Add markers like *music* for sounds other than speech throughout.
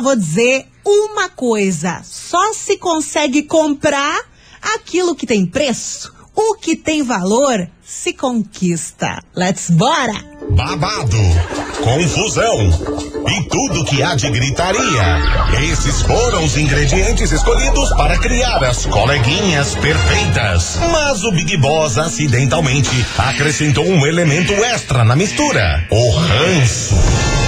vou dizer uma coisa: só se consegue comprar aquilo que tem preço, o que tem valor se conquista. Let's bora! Babado, confusão e tudo que há de gritaria. Esses foram os ingredientes escolhidos para criar as coleguinhas perfeitas. Mas o Big Boss acidentalmente acrescentou um elemento extra na mistura: o ranço.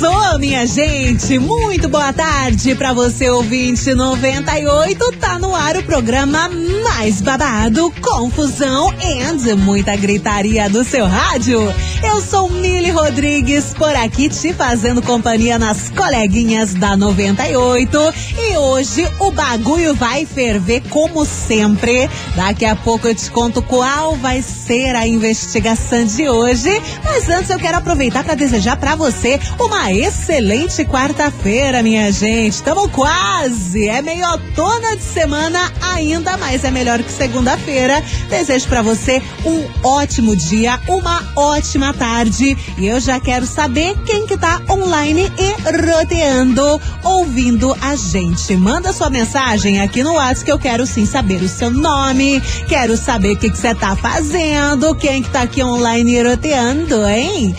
Começou, minha gente! Muito boa tarde para você, ouvinte 98. Tá no ar o programa mais babado, confusão e muita gritaria do seu rádio. Eu sou Mili Rodrigues, por aqui te fazendo companhia nas coleguinhas da 98. E hoje o bagulho vai ferver como sempre. Daqui a pouco eu te conto qual vai ser a investigação de hoje. Mas antes eu quero aproveitar para desejar para você uma excelente quarta-feira, minha gente. Estamos quase, é meio outono de semana ainda, mas é melhor que segunda-feira. Desejo para você um ótimo dia, uma ótima tarde. E eu já quero saber quem que tá online e roteando, ouvindo a gente. Manda sua mensagem aqui no WhatsApp que eu quero sim saber o seu nome, quero saber o que você tá fazendo, quem que tá aqui online roteando, hein?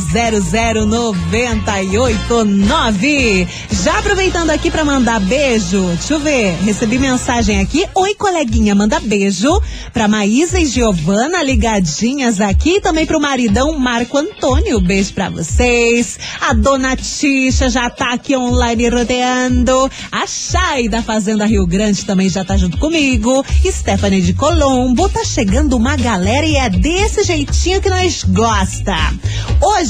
998900989. Já aproveitando aqui para mandar beijo, deixa eu ver, recebi mensagem aqui. Oi, coleguinha, manda beijo pra Maísa e Giovana ligadinhas aqui, também pro maridão Marco Antônio, beijo pra vocês. A dona Tisha já tá aqui online rodeando. A Chay da Fazenda Rio Grande também já tá junto comigo. Stephanie de Colombo, tá chegando uma galera e é desse jeitinho que nós gosta. Hoje,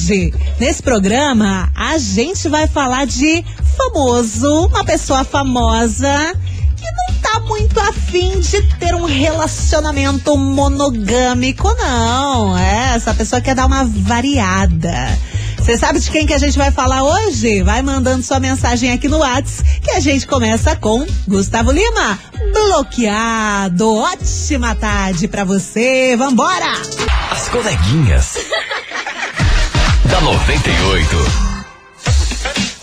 nesse programa, a gente vai falar de famoso, uma pessoa famosa que não tá muito afim de ter um relacionamento monogâmico, não. É, essa pessoa quer dar uma variada. Você sabe de quem que a gente vai falar hoje? Vai mandando sua mensagem aqui no WhatsApp, que a gente começa com Gustavo Lima. Bloqueado. Ótima tarde pra você. Vambora! As coleguinhas. *laughs* da 98.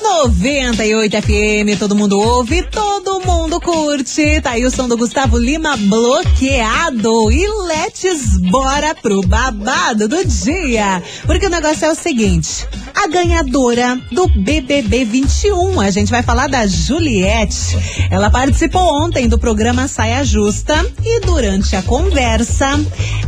98 FM, todo mundo ouve, todo mundo curte. Tá aí o som do Gustavo Lima bloqueado. E let's bora pro babado do dia. Porque o negócio é o seguinte: a ganhadora do BBB 21, a gente vai falar da Juliette. Ela participou ontem do programa Saia Justa e durante a conversa,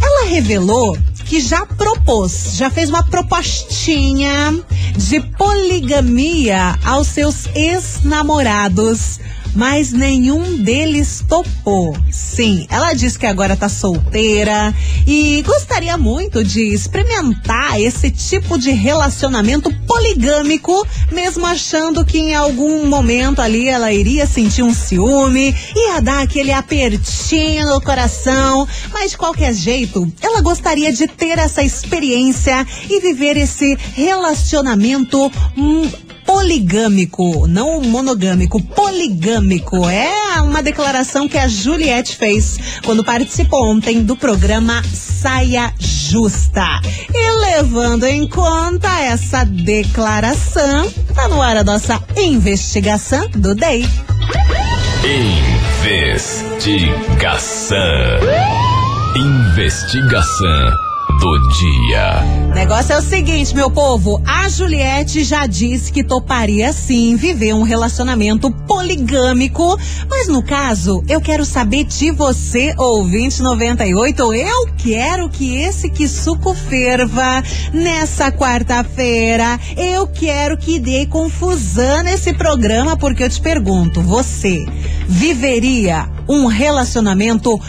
ela revelou que já propôs, já fez uma propostinha de poligamia aos seus ex-namorados mas nenhum deles topou. Sim, ela diz que agora tá solteira e gostaria muito de experimentar esse tipo de relacionamento poligâmico, mesmo achando que em algum momento ali ela iria sentir um ciúme, ia dar aquele apertinho no coração, mas de qualquer jeito, ela gostaria de ter essa experiência e viver esse relacionamento hum, poligâmico, não monogâmico, poligâmico. É uma declaração que a Juliette fez quando participou ontem do programa Saia Justa. E levando em conta essa declaração, tá no ar a nossa investigação do Day. Investigação. Investigação do dia. Negócio é o seguinte, meu povo. A Juliette já disse que toparia sim viver um relacionamento poligâmico. Mas no caso, eu quero saber de você, ouvinte 98. Eu quero que esse que suco ferva nessa quarta-feira. Eu quero que dê confusão nesse programa, porque eu te pergunto, você viveria um relacionamento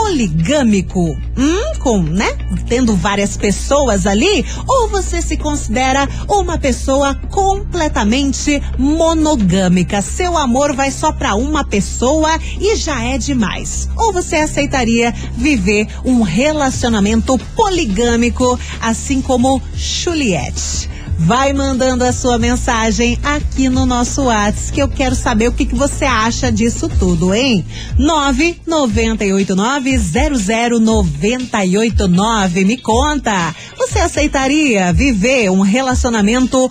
poligâmico, hum, com, né? Tendo várias pessoas ali, ou você se considera uma pessoa completamente monogâmica? Seu amor vai só para uma pessoa e já é demais. Ou você aceitaria viver um relacionamento poligâmico, assim como Juliette? Vai mandando a sua mensagem aqui no nosso WhatsApp, que eu quero saber o que, que você acha disso tudo, hein? 998900989. Me conta, você aceitaria viver um relacionamento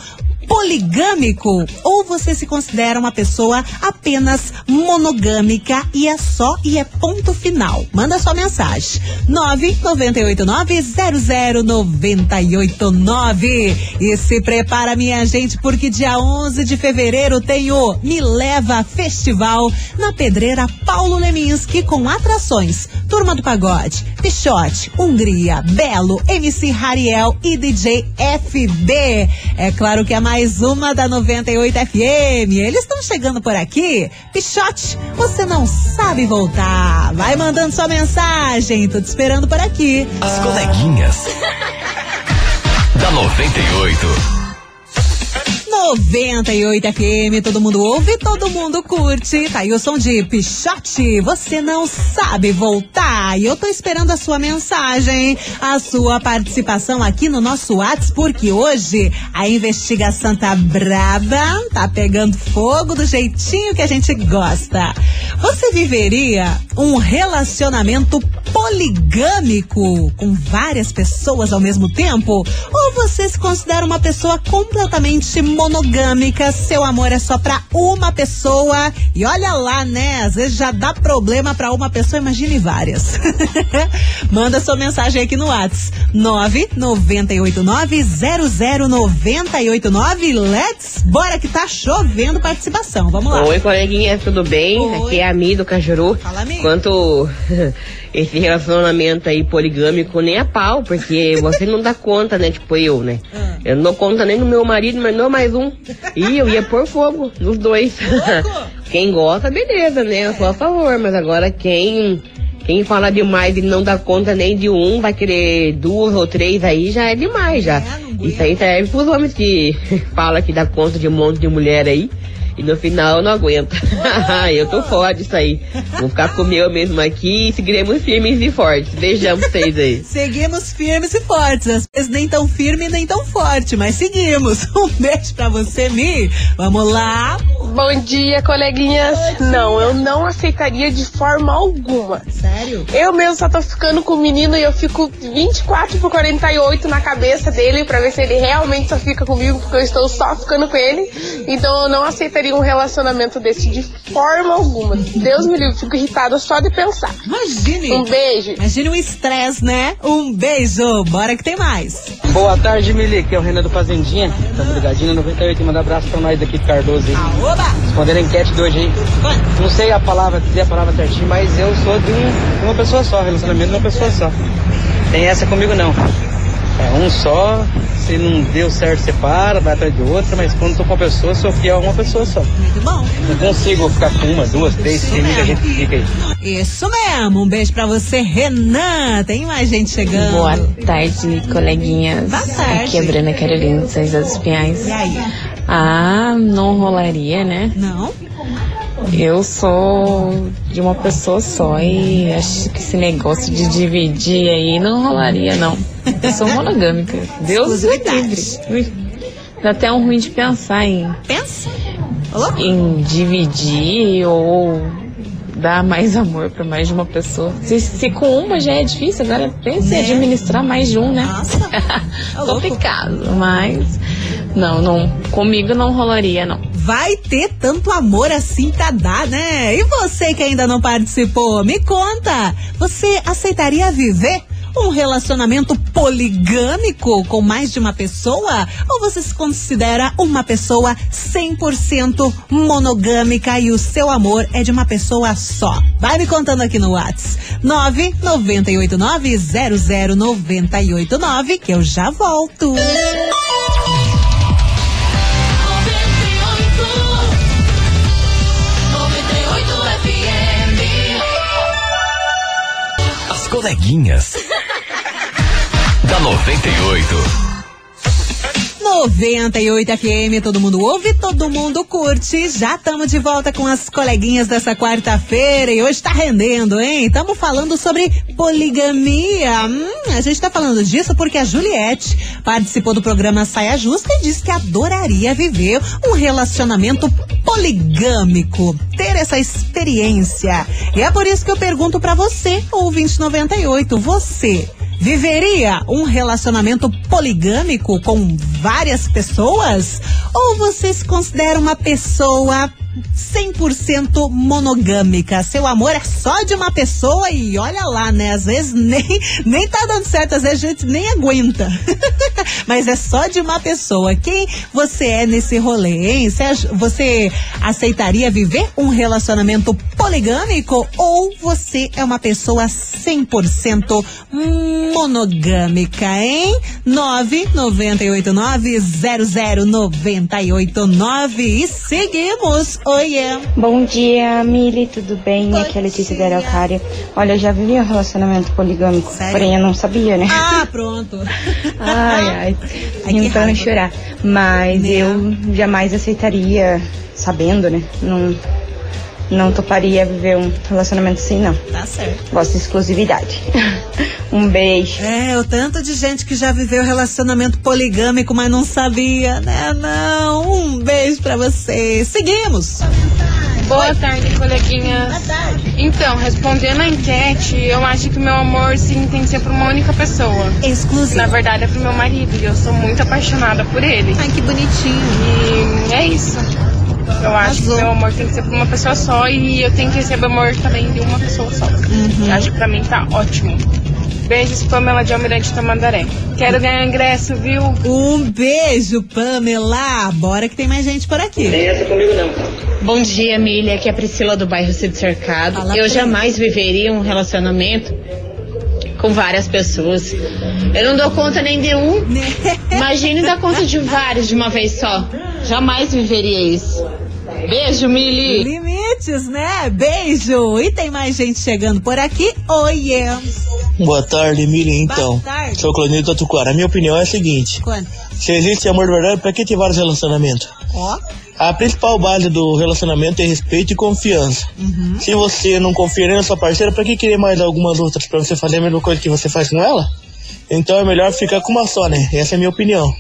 poligâmico ou você se considera uma pessoa apenas monogâmica e é só e é ponto final. Manda sua mensagem. 998900989 e se prepara minha gente porque dia 11 de fevereiro tem o Me Leva Festival na Pedreira Paulo Leminski com atrações Turma do Pagode, Pichote, Hungria, Belo, MC Rariel e DJ FB. É claro que é mais mais uma da 98 FM. Eles estão chegando por aqui. Pichote, você não sabe voltar. Vai mandando sua mensagem. Tô te esperando por aqui. As coleguinhas. *laughs* da 98. 98 FM, todo mundo ouve, todo mundo curte. Tá aí o som de Pichote, você não sabe voltar. E eu tô esperando a sua mensagem, a sua participação aqui no nosso WhatsApp, porque hoje a investigação tá braba, tá pegando fogo do jeitinho que a gente gosta. Você viveria um relacionamento poligâmico com várias pessoas ao mesmo tempo? Ou você se considera uma pessoa completamente monogâmica? Monogâmica, seu amor é só pra uma pessoa. E olha lá, né? Às vezes já dá problema pra uma pessoa, imagine várias. *laughs* Manda sua mensagem aqui no WhatsApp. 998900989. Let's bora que tá chovendo participação. Vamos lá. Oi, coleguinha, tudo bem? Oi. Aqui é a Mi do Cajuru. Fala, Mi. Quanto *laughs* esse relacionamento aí poligâmico nem a pau, porque *laughs* você não dá conta, né? Tipo eu, né? Ah. Eu não dou conta nem do meu marido, mas não mais um. E eu ia pôr fogo nos dois. *laughs* quem gosta, beleza, né? Eu sou a favor, mas agora quem. Quem fala demais e não dá conta nem de um, vai querer duas ou três aí, já é demais já. É. Isso aí serve pros homens que *laughs* fala que dá conta de um monte de mulher aí. E no final não aguenta. *laughs* eu tô fora disso aí. Vou ficar com o meu mesmo aqui e seguiremos firmes e fortes. Beijão pra vocês aí. *laughs* Seguimos firmes e fortes. Às vezes nem tão firme nem tão forte, mas seguimos. *laughs* Um beijo pra você, Mi. Vamos lá. Bom dia, coleguinhas. Não, eu não aceitaria de forma alguma. Sério? Eu mesmo só tô ficando com o menino e eu fico 24 por 48 na cabeça dele pra ver se ele realmente só fica comigo, porque eu estou só ficando com ele. Então eu não aceitaria um relacionamento desse de forma alguma. Deus me livre, fico irritada só de pensar. Imagine. Um beijo. Imagine o estresse, né? Um beijo. Bora que tem mais. Boa tarde, Mili, que é o Renan do Fazendinha. Ligadinho no 98. Manda abraço pra nós daqui de Cardoso aí. Aoba! Respondendo a enquete de hoje aí. Não sei a palavra, dizer a palavra certinho, mas eu sou de, um- de uma pessoa só, relacionamento de uma pessoa só. Tem essa comigo não. É um só, se não deu certo, separa, vai atrás de outra, mas quando tô com uma pessoa, sou fiel a uma pessoa só. Muito bom. Não consigo ficar com uma, duas, três, Isso tem muita gente que fica aí. Isso mesmo. Um beijo pra você, Renan. Tem mais gente chegando. Boa tarde, coleguinhas. Boa tarde. Aqui é a Bruna Carolina de São José dos Pinhais. E aí? Ah, não rolaria, né? Não? Eu sou de uma pessoa só e acho que esse negócio de dividir aí não rolaria, não. Eu sou monogâmica. Deus me livre. Dá até um ruim de pensar em, Pensa. Alô? em dividir ou dar mais amor pra mais de uma pessoa. Se, se com uma já é difícil, agora pense em Né? administrar mais de um, né? Nossa. *laughs* Complicado, mas não, não, comigo não rolaria não. Vai ter tanto amor assim pra dar, né? E você que ainda não participou, me conta. Você aceitaria viver um relacionamento poligâmico com mais de uma pessoa? Ou você se considera uma pessoa 100% monogâmica e o seu amor é de uma pessoa só? Vai me contando aqui no WhatsApp. 998900989 que eu já volto. Coleguinhas. *laughs* da 98. 98 FM, todo mundo ouve, todo mundo curte. Já estamos de volta com as coleguinhas dessa quarta-feira e hoje tá rendendo, hein? Estamos falando sobre poligamia. Hum, a gente tá falando disso porque a Juliette participou do programa Saia Justa e disse que adoraria viver um relacionamento poligâmico, ter essa experiência. E é por isso que eu pergunto para você, ouvinte 98, você Viveria um relacionamento poligâmico com várias pessoas? Ou você se considera uma pessoa 100% monogâmica. Seu amor é só de uma pessoa e olha lá, né? Às vezes nem, nem tá dando certo, às vezes a gente nem aguenta. *laughs* Mas é só de uma pessoa. Quem você é nesse rolê, hein? Você aceitaria viver um relacionamento poligâmico ou você é uma pessoa 100% monogâmica, hein? 998900989 e seguimos. Oiê! Bom dia, Mili, tudo bem? Bom Aqui é a Letícia da Araucária. Olha, eu já vivi um relacionamento poligâmico, Sério? porém eu não sabia, né? Ah, pronto. *laughs* ai, ai, *laughs* pra não chorar. Mas Meu. eu jamais aceitaria, sabendo, né? Não, não toparia viver um relacionamento assim, não. Tá certo. Gosto de exclusividade. *laughs* um beijo. É, o tanto de gente que já viveu relacionamento poligâmico, mas não sabia, né? Não. Um beijo pra você. Seguimos. Boa tarde, coleguinhas. Boa tarde. Então, respondendo a enquete, eu acho que meu amor sim tem que ser pra uma única pessoa. Exclusivo. Na verdade é pro meu marido e eu sou muito apaixonada por ele. Ai, que bonitinho. E é isso. Eu acho Azul. que meu amor tem que ser pra uma pessoa só e eu tenho que receber amor também de uma pessoa só. Uhum. Acho que pra mim tá ótimo. Beijos, Pamela de Almirante Tamandaré. Quero ganhar ingresso, viu? Um beijo, Pamela. Bora que tem mais gente por aqui. Tem essa comigo não. Bom dia, Milha. Aqui é a Priscila do bairro Cid Cercado. Fala Eu jamais viveria um relacionamento com várias pessoas. Eu não dou conta nem de um. *laughs* Imagine dar conta de vários de uma vez só. Jamais viveria isso. Beijo, Mili. Limites, né? Beijo. E tem mais gente chegando por aqui. Oiê. Boa tarde, Mili. Então, tarde. sou Clonito Tatuquara. A minha opinião é a seguinte: Quando? se existe amor de verdade, pra que ter vários relacionamentos? Ó. A principal base do relacionamento é respeito e confiança. Uhum. Se você não confia na sua parceira, pra que querer mais algumas outras pra você fazer a mesma coisa que você faz com ela? Então é melhor ficar com uma só, né? Essa é a minha opinião.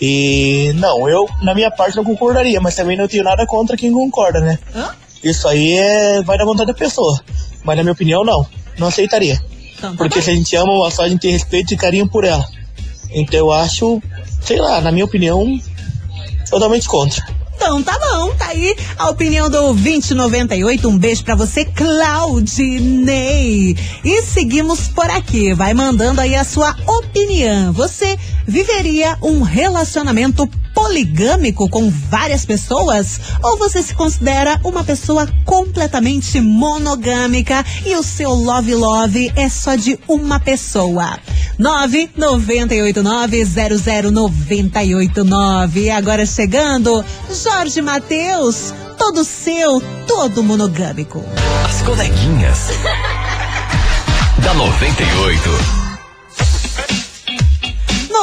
E não, eu na minha parte não concordaria, mas também não tenho nada contra quem concorda, né? Hã? Isso aí é vai da vontade da pessoa. Mas na minha opinião não, não aceitaria. Então, tá Porque se a gente ama uma só, a gente tem respeito e carinho por ela. Então eu acho, sei lá, na minha opinião, totalmente contra. Então tá bom, tá aí a opinião do 2098. Um beijo para você, Claudinei. E seguimos por aqui. Vai mandando aí a sua opinião. Você viveria um relacionamento poligâmico com várias pessoas? Ou você se considera uma pessoa completamente monogâmica e o seu love love é só de uma pessoa? 998900989. Agora chegando, Jorge Matheus, todo seu, todo monogâmico. As coleguinhas. *laughs* da 98.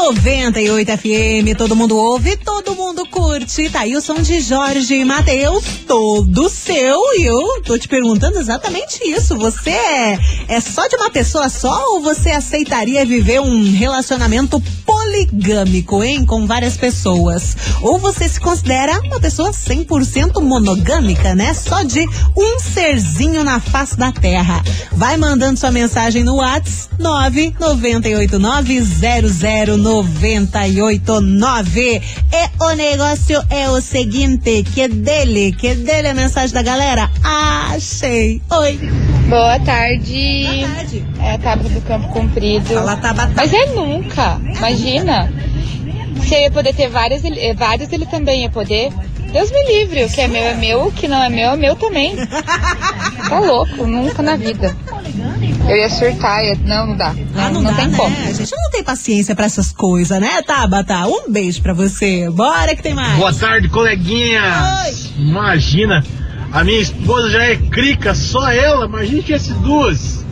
98 FM, todo mundo ouve, todo mundo curte. Tá aí o som de Jorge e Matheus, todo seu. E eu tô te perguntando exatamente isso. Você é, é só de uma pessoa só ou você aceitaria viver um relacionamento poligâmico, hein? Com várias pessoas? Ou você se considera uma pessoa 100% monogâmica, né? Só de um serzinho na face da terra. Vai mandando sua mensagem no WhatsApp 998900989. E o negócio é o seguinte, que dele, que dele a mensagem da galera? Achei. Oi. Boa tarde. Boa tarde. É a Tabata do Campo Comprido. Fala, Tabata. Mas é nunca. Imagina. Se eu ia poder ter vários, ele, eh, vários, ele também ia poder. Deus me livre, o que é meu é meu, o que não é meu é meu também. *laughs* Tá louco, nunca na vida. Eu ia surtar, ia... não, não dá. Não, ah, não, não dá, tem né? como. A gente não tem paciência para essas coisas, né, Tabata? Um beijo para você. Bora que tem mais. Boa tarde, coleguinha. Oi. Imagina, a minha esposa já é crica, só ela. Imagina que tivesse duas.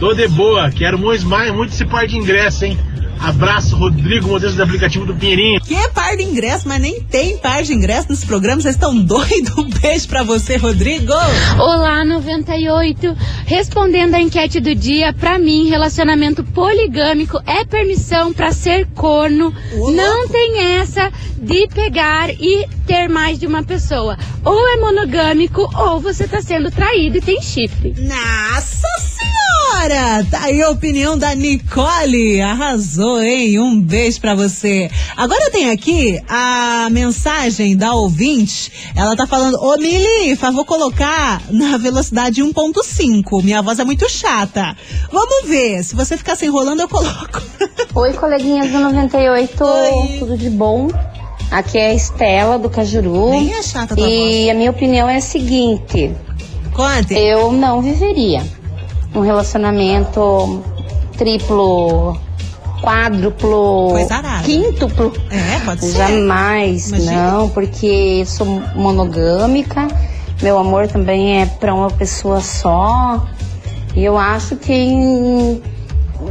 Tô de boa, quero muito mais, muito esse par de ingresso, hein? Abraço, Rodrigo, modelo do aplicativo do Pinheirinho. Que é par de ingresso, mas nem tem par de ingresso nesse programa. Vocês estão doidos? Um beijo pra você, Rodrigo. Olá, 98. Respondendo a enquete do dia, pra mim, relacionamento poligâmico é permissão pra ser corno. Não tem essa de pegar e ter mais de uma pessoa. Ou é monogâmico, ou você tá sendo traído e tem chifre. Nossa senhora! Tá aí a opinião da Nicole. Arrasou, hein? Um beijo pra você. Agora eu tenho aqui a mensagem da ouvinte. Ela tá falando: Ô Mili, favor colocar na velocidade 1.5. Minha voz é muito chata. Vamos ver. Se você ficar se enrolando, eu coloco. *laughs* Oi, coleguinhas do 98. Oi. Tudo de bom? Aqui é a Estela do Cajuru. Nem é chata E a minha opinião é a seguinte: Conte. eu não viveria um relacionamento triplo, quádruplo, quíntuplo. É, pode ser. Jamais, Imagina. não, porque sou monogâmica. Meu amor também é pra uma pessoa só. E eu acho que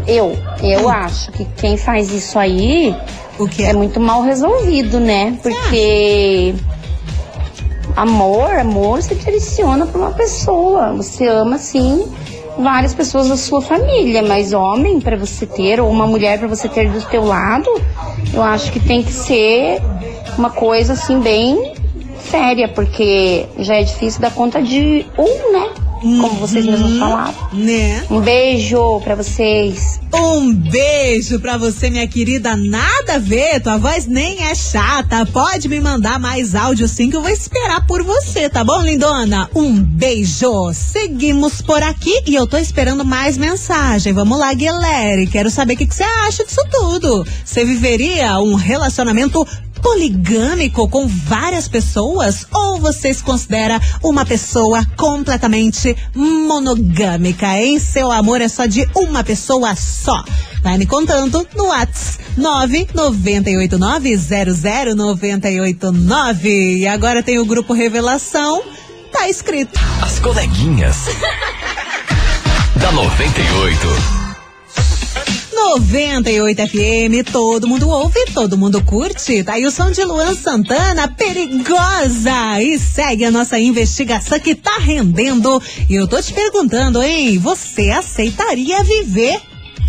eu, eu acho que quem faz isso aí o que é muito mal resolvido, né? Porque amor, amor se direciona pra uma pessoa. Você ama sim várias pessoas da sua família, mas homem pra você ter ou uma mulher pra você ter do teu lado, eu acho que tem que ser uma coisa assim bem séria, porque já é difícil dar conta de um, né? Como vocês mesmos falaram. Né? Um beijo pra vocês. Um beijo pra você, minha querida. Nada a ver, tua voz nem é chata. Pode me mandar mais áudio sim que eu vou esperar por você, tá bom, lindona? Um beijo. Seguimos por aqui e eu tô esperando mais mensagem. Vamos lá, Guilherme. Quero saber o que que você acha disso tudo. Você viveria um relacionamento poligâmico com várias pessoas ou você se considera uma pessoa completamente monogâmica, hein? Seu amor é só de uma pessoa só. Vai me contando no WhatsApp 998900989. E agora tem o grupo Revelação. Tá escrito. As coleguinhas. *laughs* da 98. 98 FM, todo mundo ouve, todo mundo curte. Tá aí o som de Luan Santana, perigosa. E segue a nossa investigação que tá rendendo. E eu tô te perguntando, hein? Você aceitaria viver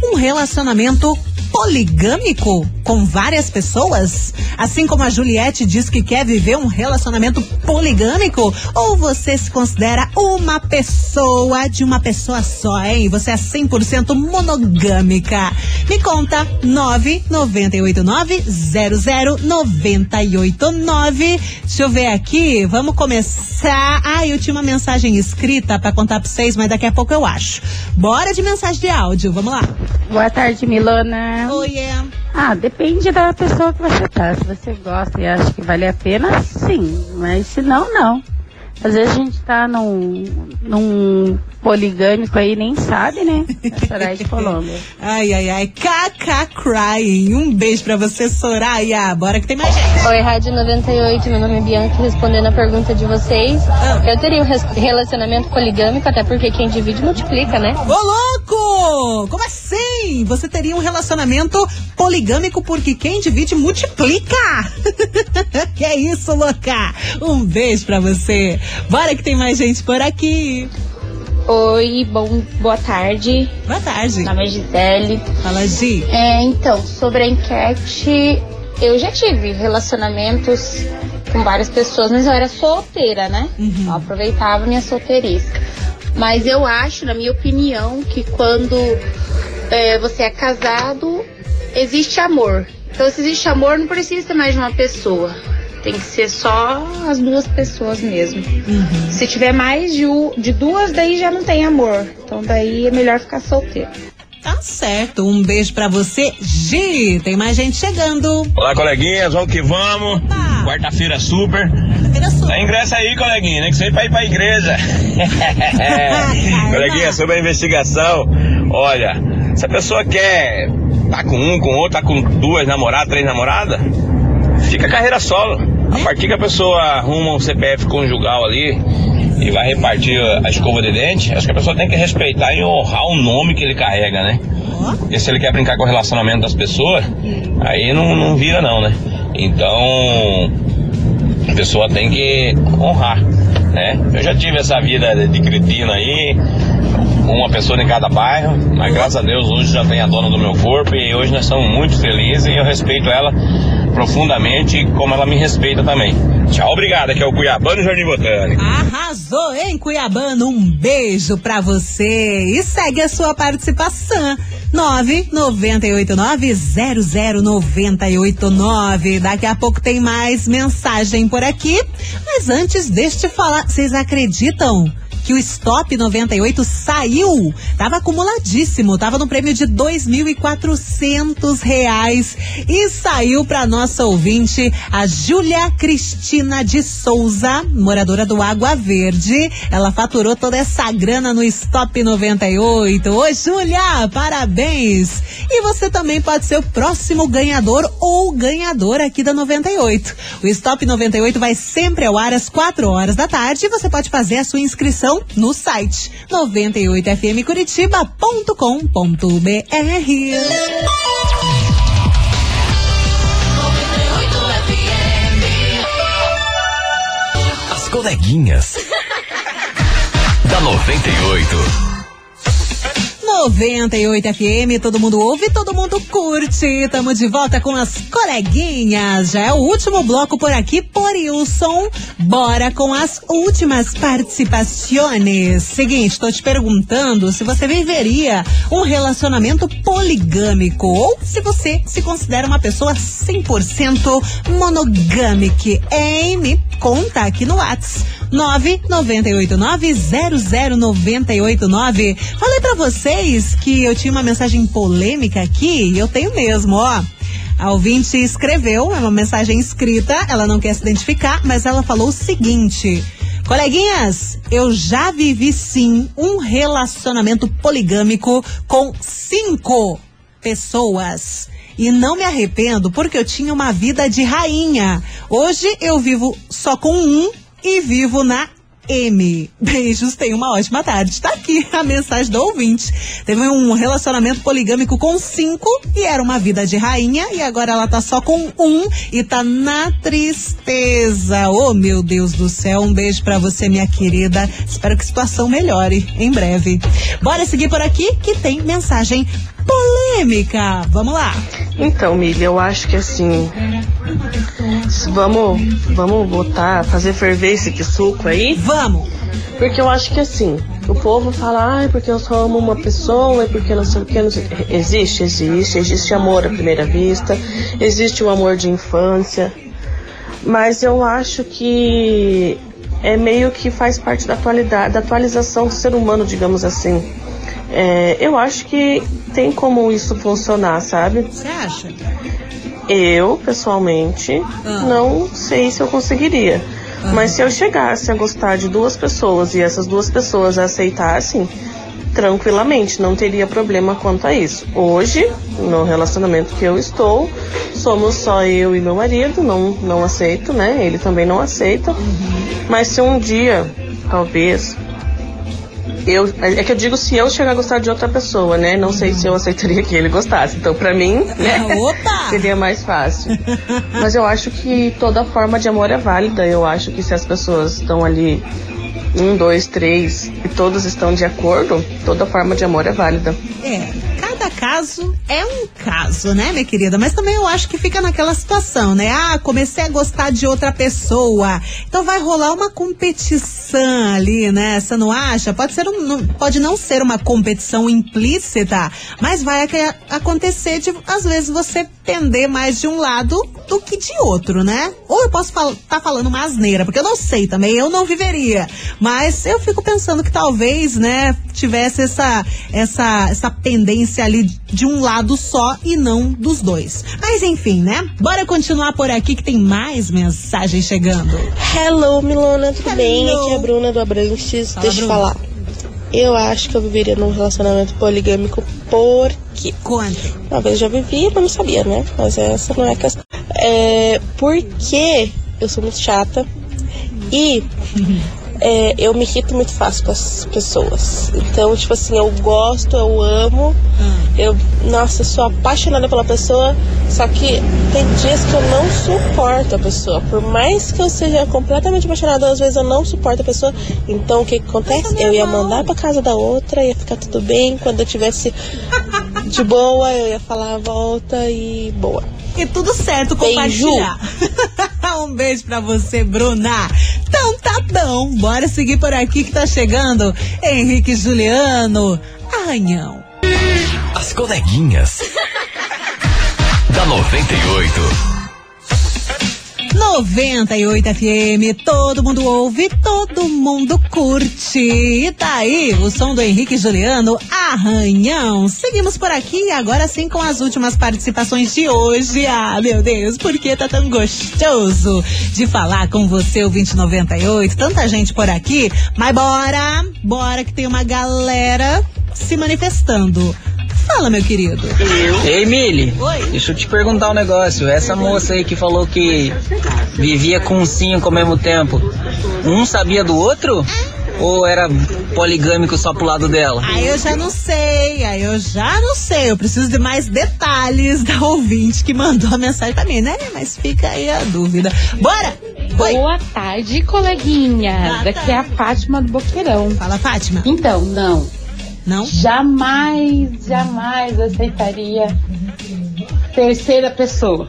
um relacionamento poligâmico com várias pessoas? Assim como a Juliette diz que quer viver um relacionamento poligâmico? Ou você se considera uma pessoa de uma pessoa só, hein? Você é 100% monogâmica. Me conta, 998900989. Deixa eu ver aqui, vamos começar. Ah, eu tinha uma mensagem escrita pra contar pra vocês, mas daqui a pouco eu acho. Bora de mensagem de áudio, vamos lá. Boa tarde, Milona. Oi, é. Ah, depende da pessoa que você tá. Se você gosta e acha que vale a pena, sim. Mas se não, não. Às vezes a gente tá num, num poligâmico aí e nem sabe, né? Soraya de Colômbia. *laughs* Ai, ai, ai. KK Crying. Um beijo pra você, Soraya. Bora que tem mais gente. Oi, Rádio 98, meu nome é Bianca, respondendo a pergunta de vocês. Eu teria um relacionamento poligâmico, até porque quem divide multiplica, né? Ô, louco! Como assim? Você teria um relacionamento poligâmico porque quem divide multiplica. *laughs* que é isso, louca? Um beijo pra você. Bora que tem mais gente por aqui. Oi, bom, boa tarde. Boa tarde. Meu nome é Gisele. Fala, Gi. É, então, sobre a enquete, eu já tive relacionamentos com várias pessoas, mas eu era solteira, né? Eu aproveitava minha solteirice. Mas eu acho, na minha opinião, que quando é, você é casado, existe amor. Então, se existe amor, não precisa mais de uma pessoa. Tem que ser só as duas pessoas mesmo. Se tiver mais de, de duas, daí já não tem amor. Então daí é melhor ficar solteiro. Tá certo. Um beijo pra você, Gi. Tem mais gente chegando. Olá, coleguinhas, vamos que vamos. Quarta-feira super. Dá ingresso aí, coleguinha, né? Que sempre pra ir pra igreja. *laughs* coleguinha, sobre a investigação. Olha, se a pessoa quer tá com um, com outro, tá com duas namoradas, três namoradas, fica carreira solo. A partir que a pessoa arruma um CPF conjugal ali, e vai repartir a escova de dente, acho que a pessoa tem que respeitar e honrar o nome que ele carrega, né? E se ele quer brincar com o relacionamento das pessoas, aí não, não vira não, né? Então a pessoa tem que honrar, né? Eu já tive essa vida de cretino aí, uma pessoa em cada bairro, mas graças a Deus hoje já tem a dona do meu corpo e hoje nós somos muito felizes e eu respeito ela profundamente como ela me respeita também. Tchau, obrigado, aqui é o Cuiabano Jardim Botânico. Arrasou, hein, Cuiabano? Um beijo pra você. E segue a sua participação. 998900989. Daqui a pouco tem mais mensagem por aqui. Mas antes, deixa eu te falar. Vocês acreditam? Que o Stop 98 saiu. Tava acumuladíssimo, tava no prêmio de dois mil e quatrocentos reais e saiu para nossa ouvinte, a Júlia Cristina de Souza, moradora do Água Verde. Ela faturou toda essa grana no Stop 98. Ô, Júlia, parabéns! E você também pode ser o próximo ganhador ou ganhadora aqui da 98. O Stop 98 vai sempre ao ar às 4 horas da tarde e você pode fazer a sua inscrição no site 98fmcuritiba.com.br. As coleguinhas. *laughs* da 98. 98 FM, todo mundo ouve, todo mundo curte. Tamo de volta com as coleguinhas. Já é o último bloco por aqui, por Wilson. Bora com as últimas participações. Seguinte, tô te perguntando se você viveria um relacionamento poligâmico ou se você se considera uma pessoa 100% monogâmica. Hein? Me conta aqui no WhatsApp. 998900989. Falei pra vocês que eu tinha uma mensagem polêmica aqui eu tenho mesmo, ó. A ouvinte escreveu, é uma mensagem escrita, ela não quer se identificar, mas ela falou o seguinte: Coleguinhas, eu já vivi sim um relacionamento poligâmico com cinco pessoas. E não me arrependo porque eu tinha uma vida de rainha. Hoje eu vivo só com um e vivo na M. Beijos, tenha uma ótima tarde. Tá aqui a mensagem do ouvinte. Teve um relacionamento poligâmico com cinco e era uma vida de rainha e agora ela tá só com um e tá na tristeza. Oh, meu Deus do céu. Um beijo para você, minha querida. Espero que a situação melhore em breve. Bora seguir por aqui que tem mensagem polêmica. Vamos lá. Então, Milha, eu acho que assim. Vamos, vamos botar, fazer ferver esse que suco aí? Vamos! Porque eu acho que assim, o povo fala, ai, porque eu só amo uma pessoa, é porque não sei o que, não sei o que. Existe, existe, existe amor à primeira vista, existe o amor de infância. Mas eu acho que é meio que faz parte da atualidade, da atualização do ser humano, digamos assim. É, eu acho que tem como isso funcionar, sabe? Você acha? Eu, pessoalmente, Ah. não sei se eu conseguiria. Mas se eu chegasse a gostar de duas pessoas e essas duas pessoas aceitassem, tranquilamente, não teria problema quanto a isso. Hoje, no relacionamento que eu estou, somos só eu e meu marido, não, não aceito, né? Ele também não aceita. Mas se um dia, talvez, eu, é que eu digo se eu chegar a gostar de outra pessoa, né? Não sei se eu aceitaria que ele gostasse. Então, pra mim, né? *laughs* Seria mais fácil. Mas eu acho que toda forma de amor é válida. Eu acho que se as pessoas estão ali, um, dois, três, e todos estão de acordo, toda forma de amor é válida. É, caso é um caso, né, minha querida? Mas também eu acho que fica naquela situação, né? Ah, comecei a gostar de outra pessoa. Então vai rolar uma competição ali, né? Você não acha? Pode, ser um, não- pode não ser uma competição implícita, mas vai ac- acontecer de, às vezes, você pender mais de um lado do que de outro, né? Ou eu posso estar tá falando uma asneira, porque eu não sei também, eu não viveria. Mas eu fico pensando que talvez, né, tivesse essa, essa, essa pendência ali de um lado só e não dos dois. Mas enfim, né? Bora continuar por aqui que tem mais mensagens chegando. Hello, Milona, tudo bem? Hello. Aqui é a Bruna do Abrantes. Fala, Deixa eu falar. Eu acho que eu viveria num relacionamento poligâmico porque. Quando? Uma vez eu já vivi, mas não sabia, né? Mas essa não é a questão. É. Porque eu sou muito chata e. *laughs* é, eu me irrito muito fácil com as pessoas. Então, tipo assim, eu gosto, eu amo. Eu, nossa, eu sou apaixonada pela pessoa. Só que tem dias que eu não suporto a pessoa. Por mais que eu seja completamente apaixonada, às vezes eu não suporto a pessoa. Então, o que, que acontece? Eu ia mandar pra casa da outra, ia ficar tudo bem. Quando eu tivesse de boa, eu ia falar volta e boa. E tudo certo, compartilhar. *laughs* um beijo pra você, Bruna. Então tá bom, bora seguir por aqui que tá chegando Henrique Juliano, Arranhão. As coleguinhas. *laughs* da 98. 98 FM, todo mundo ouve, todo mundo curte. E tá aí o som do Henrique Juliano, Arranhão. Seguimos por aqui agora sim com as últimas participações de hoje. Ah, meu Deus, por que tá tão gostoso de falar com você, o 2098? Tanta gente por aqui, mas bora, bora que tem uma galera se manifestando. Fala, meu querido. Ei, Mili. Oi. Deixa eu te perguntar um negócio. Essa moça aí que falou que vivia com cinco ao mesmo tempo, um sabia do outro? Ou era poligâmico só pro lado dela? Aí eu já não sei, aí eu já não sei. Eu preciso de mais detalhes da ouvinte que mandou a mensagem pra mim, né? Mas fica aí a dúvida. Bora! Boa tarde, coleguinha. Daqui é a Fátima do Boqueirão. Fala, Fátima. Então, não. Não? Jamais, jamais aceitaria terceira pessoa.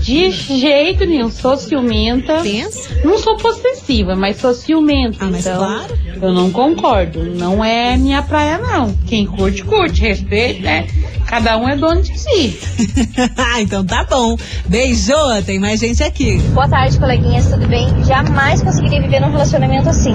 De jeito nenhum, sou ciumenta. Pensa? Não sou possessiva, mas sou ciumenta. Ah, mas então, claro. eu não concordo. Não é minha praia, não. Quem curte, curte. Respeito, né? Cada um é dono de si. *laughs* então tá bom. Beijo, tem mais gente aqui. Boa tarde, coleguinhas, tudo bem? Jamais conseguiria viver num relacionamento assim.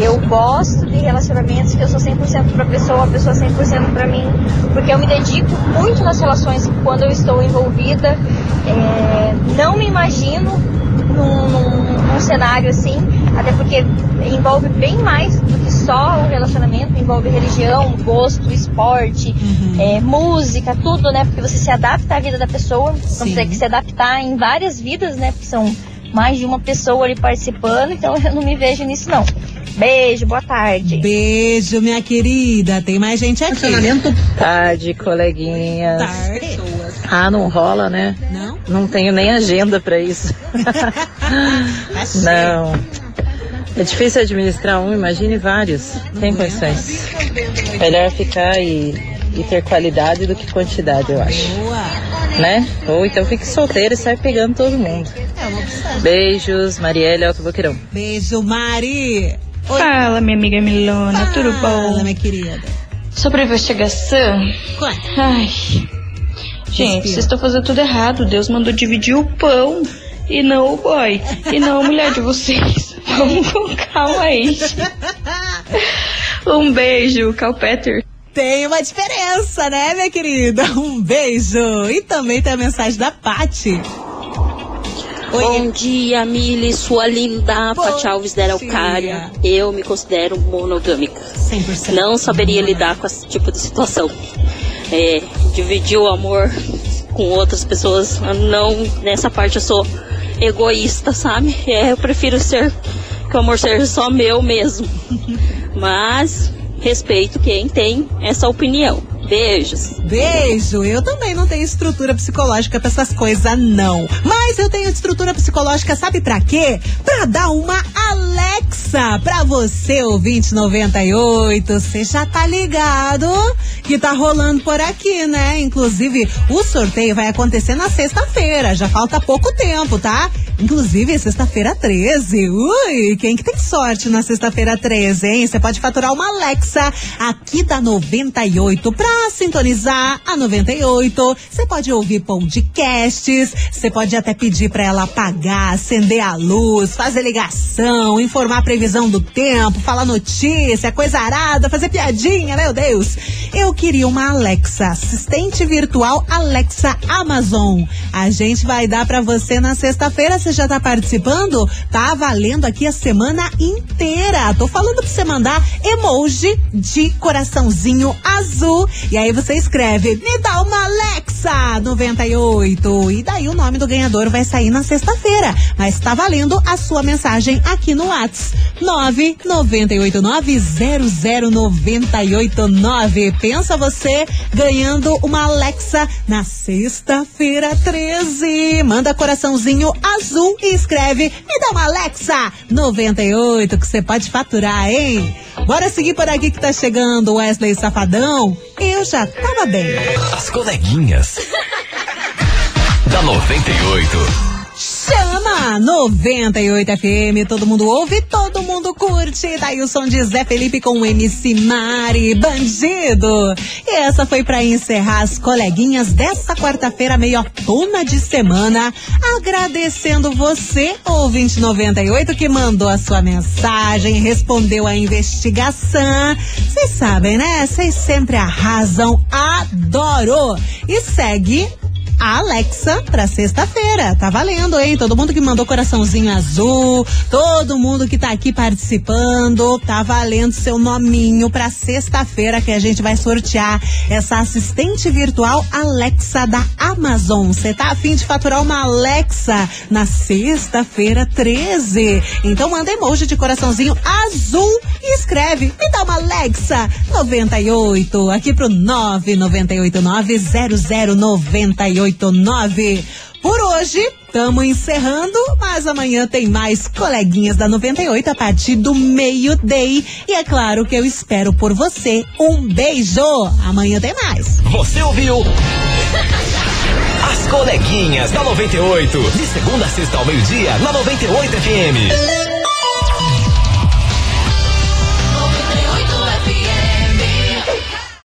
Eu gosto de relacionamentos que eu sou 100% pra pessoa, a pessoa 100% pra mim, porque eu me dedico muito nas relações quando eu estou envolvida. É, não me imagino num, num- num cenário assim, até porque envolve bem mais do que só o relacionamento, envolve religião, gosto, esporte, é, música, tudo, né? Porque você se adapta à vida da pessoa, então você tem que se adaptar em várias vidas, né? Porque são mais de uma pessoa ali participando, então eu não me vejo nisso não. Beijo, boa tarde. Beijo, minha querida. Tem mais gente aqui. Tarde, coleguinhas. Tarde. Ah, não rola, né? Não? Não tenho nem agenda pra isso. *laughs* não. É difícil administrar um, imagine vários. Tem condições. Melhor ficar e, e ter qualidade do que quantidade, eu acho. Né? Ou então fique solteiro e sai pegando todo mundo. Beijos, Marielle Alto Boqueirão. Beijo, Mari. Oi. Fala, minha amiga Milona, tudo bom? Fala, minha querida. Sobre a investigação. Ai. Gente, vocês estão fazendo tudo errado. Deus mandou dividir o pão e não o boy. E não a mulher de vocês. *laughs* Vamos com calma aí. Um beijo, Calpeter. Tem uma diferença, né, minha querida? Um beijo. E também tem a mensagem da Pati. Bom dia, Mili, sua linda Pati Alves da Araucária. Eu me considero monogâmica. 100%. Não saberia lidar com esse tipo de situação. É, dividir o amor com outras pessoas, não, nessa parte eu sou egoísta, sabe? É, eu prefiro ser, que o amor seja só meu mesmo. *laughs* Mas respeito quem tem essa opinião. Beijos. Beijo. Eu também não tenho estrutura psicológica pra essas coisas, não. Mas eu tenho estrutura psicológica, sabe pra quê? Pra dar uma Alexa pra você, ouvinte 98. Você já tá ligado que tá rolando por aqui, né? Inclusive, o sorteio vai acontecer na sexta-feira. Já falta pouco tempo, tá? Inclusive, sexta-feira 13. Ui, quem que tem sorte na sexta-feira 13, hein? Você pode faturar uma Alexa aqui da 98 pra sintonizar a 98. Você pode ouvir podcasts, você pode até pedir pra ela apagar, acender a luz, fazer ligação, informar a previsão do tempo, falar notícia, coisa arada, fazer piadinha, meu Deus. Eu queria uma Alexa, assistente virtual Alexa Amazon. A gente vai dar pra você na sexta-feira, você você já tá participando, tá valendo aqui a semana inteira. Tô falando pra você mandar emoji de coraçãozinho azul. E aí você escreve, me dá uma Alexa 98. E daí o nome do ganhador vai sair na sexta-feira. Mas tá valendo a sua mensagem aqui no WhatsApp. 998900989. Pensa você ganhando uma Alexa na sexta-feira 13. Manda coraçãozinho azul e escreve: Me dá uma Alexa 98 que você pode faturar, hein? Bora seguir por aqui que tá chegando Wesley Safadão. Eu já tava bem. As coleguinhas. *laughs* da 98. Chama 98 FM, todo mundo ouve, todo mundo curte. Daí o som de Zé Felipe com o MC Mari, bandido. E essa foi para encerrar as coleguinhas dessa quarta-feira, meio tona de semana. Agradecendo você, ouvinte 98, que mandou a sua mensagem, respondeu a investigação. Vocês sabem, né? Vocês sempre arrasam. Adoro! E segue a Alexa pra sexta-feira. Tá valendo, hein? Todo mundo que mandou coraçãozinho azul, todo mundo que tá aqui participando, tá valendo seu nominho pra sexta-feira que a gente vai sortear essa assistente virtual Alexa da Amazon. Você tá afim de faturar uma Alexa na sexta-feira 13? Então manda emoji de coraçãozinho azul e escreve, me dá uma Alexa 98 aqui pro 998900988 por hoje, estamos encerrando, mas amanhã tem mais coleguinhas da 98 a partir do meio-day. E é claro que eu espero por você. Um beijo! Amanhã tem mais. Você ouviu? *laughs* As coleguinhas da 98. De segunda a sexta ao meio-dia, na 98 FM.